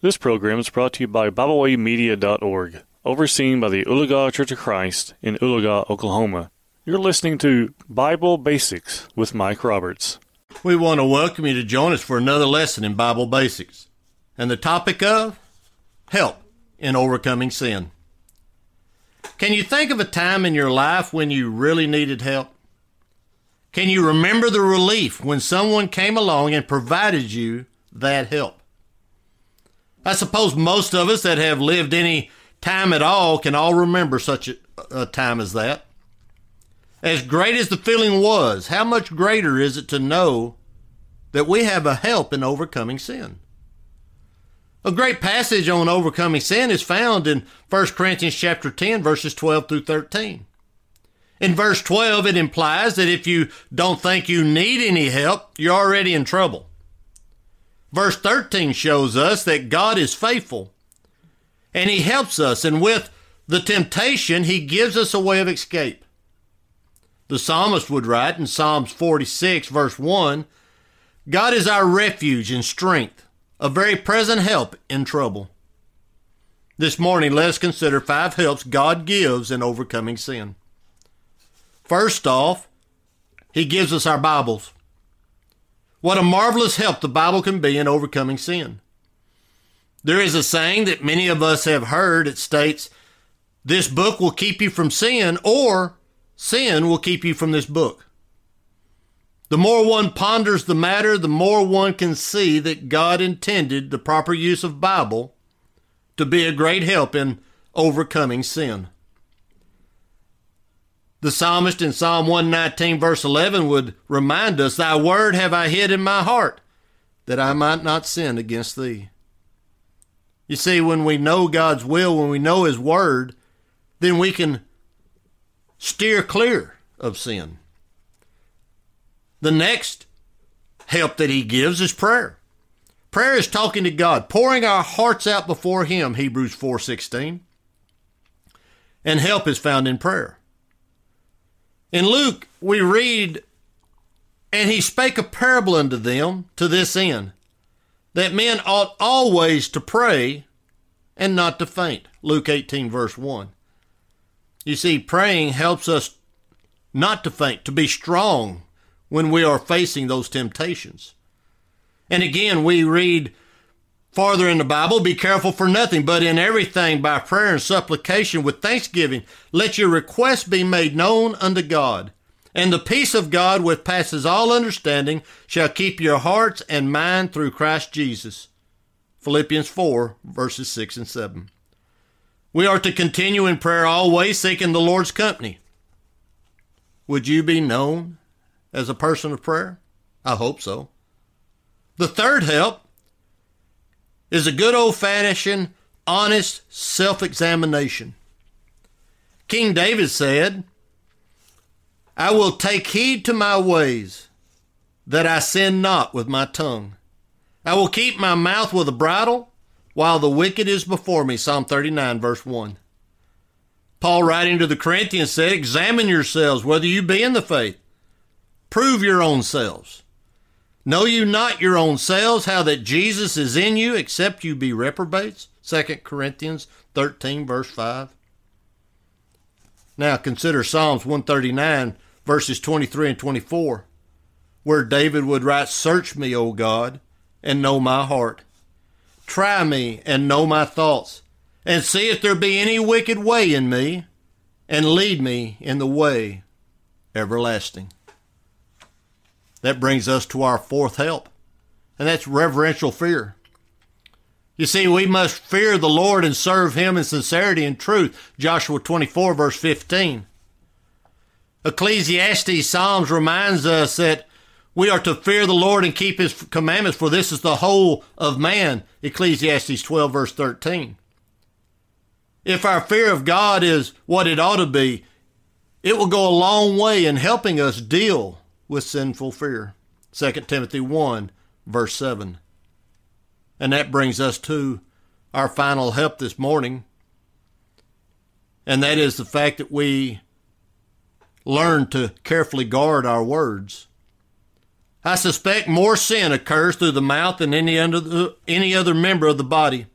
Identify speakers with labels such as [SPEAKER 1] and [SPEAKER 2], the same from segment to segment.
[SPEAKER 1] This program is brought to you by BibleWayMedia.org, overseen by the Oologah Church of Christ in Oologah, Oklahoma. You're listening to Bible Basics with Mike Roberts.
[SPEAKER 2] We want to welcome you to join us for another lesson in Bible Basics. And the topic of help in overcoming sin. Can you think of a time in your life when you really needed help? Can you remember the relief when someone came along and provided you that help? I suppose most of us that have lived any time at all can all remember such a, a time as that. As great as the feeling was, how much greater is it to know that we have a help in overcoming sin? A great passage on overcoming sin is found in 1 Corinthians chapter 10 verses 12 through 13. In verse 12 it implies that if you don't think you need any help, you're already in trouble. Verse 13 shows us that God is faithful and He helps us, and with the temptation, He gives us a way of escape. The psalmist would write in Psalms 46, verse 1 God is our refuge and strength, a very present help in trouble. This morning, let us consider five helps God gives in overcoming sin. First off, He gives us our Bibles. What a marvelous help the Bible can be in overcoming sin. There is a saying that many of us have heard. It states, This book will keep you from sin, or sin will keep you from this book. The more one ponders the matter, the more one can see that God intended the proper use of Bible to be a great help in overcoming sin. The psalmist in Psalm 119, verse 11, would remind us, Thy word have I hid in my heart, that I might not sin against thee. You see, when we know God's will, when we know His word, then we can steer clear of sin. The next help that He gives is prayer. Prayer is talking to God, pouring our hearts out before Him, Hebrews 4.16. And help is found in prayer. In Luke, we read, And he spake a parable unto them to this end, that men ought always to pray and not to faint. Luke 18, verse 1. You see, praying helps us not to faint, to be strong when we are facing those temptations. And again, we read Farther in the Bible, be careful for nothing, but in everything by prayer and supplication with thanksgiving, let your requests be made known unto God. And the peace of God, which passes all understanding, shall keep your hearts and mind through Christ Jesus. Philippians 4, verses 6 and 7. We are to continue in prayer always, seeking the Lord's company. Would you be known as a person of prayer? I hope so. The third help is a good old fashioned, honest self examination. King David said, I will take heed to my ways, that I sin not with my tongue. I will keep my mouth with a bridle, while the wicked is before me. Psalm 39, verse 1. Paul, writing to the Corinthians, said, Examine yourselves whether you be in the faith. Prove your own selves. Know you not your own selves how that Jesus is in you, except you be reprobates? 2 Corinthians 13, verse 5. Now consider Psalms 139, verses 23 and 24, where David would write, Search me, O God, and know my heart. Try me and know my thoughts, and see if there be any wicked way in me, and lead me in the way everlasting. That brings us to our fourth help, and that's reverential fear. You see, we must fear the Lord and serve Him in sincerity and truth. Joshua 24, verse 15. Ecclesiastes Psalms reminds us that we are to fear the Lord and keep His commandments, for this is the whole of man. Ecclesiastes 12, verse 13. If our fear of God is what it ought to be, it will go a long way in helping us deal with sinful fear. 2 Timothy 1, verse 7. And that brings us to our final help this morning, and that is the fact that we learn to carefully guard our words. I suspect more sin occurs through the mouth than any, under any other member of the body.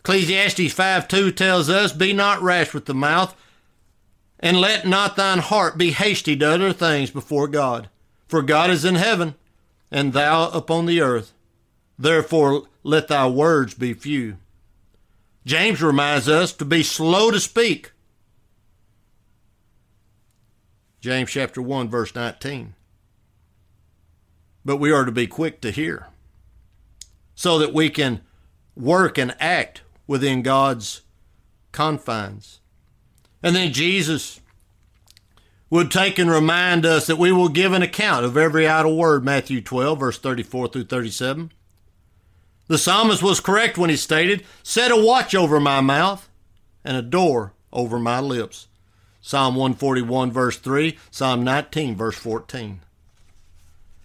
[SPEAKER 2] Ecclesiastes 5 2 tells us, Be not rash with the mouth, and let not thine heart be hasty to utter things before God. For God is in heaven, and thou upon the earth. Therefore let thy words be few. James reminds us to be slow to speak. James chapter 1 verse 19. But we are to be quick to hear so that we can work and act within God's confines. And then Jesus would take and remind us that we will give an account of every idle word, Matthew 12, verse 34 through 37. The psalmist was correct when he stated, Set a watch over my mouth and a door over my lips. Psalm 141, verse 3, Psalm 19, verse 14.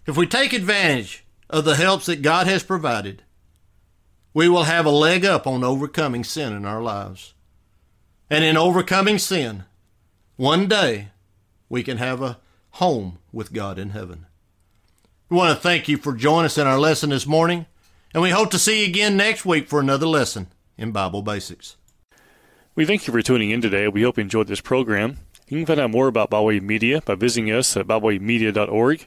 [SPEAKER 2] If we take advantage of the helps that God has provided, we will have a leg up on overcoming sin in our lives. And in overcoming sin, one day we can have a home with God in heaven. We want to thank you for joining us in our lesson this morning, and we hope to see you again next week for another lesson in Bible Basics.
[SPEAKER 1] We thank you for tuning in today. We hope you enjoyed this program. You can find out more about BibleWay Media by visiting us at biblewaymedia.org.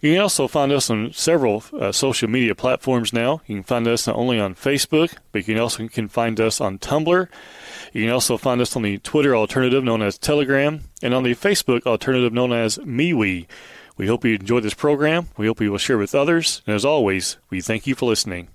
[SPEAKER 1] You can also find us on several uh, social media platforms now. You can find us not only on Facebook, but you can also can find us on Tumblr. You can also find us on the Twitter alternative known as Telegram and on the Facebook alternative known as MeWe. We hope you enjoyed this program. We hope you will share with others. And as always, we thank you for listening.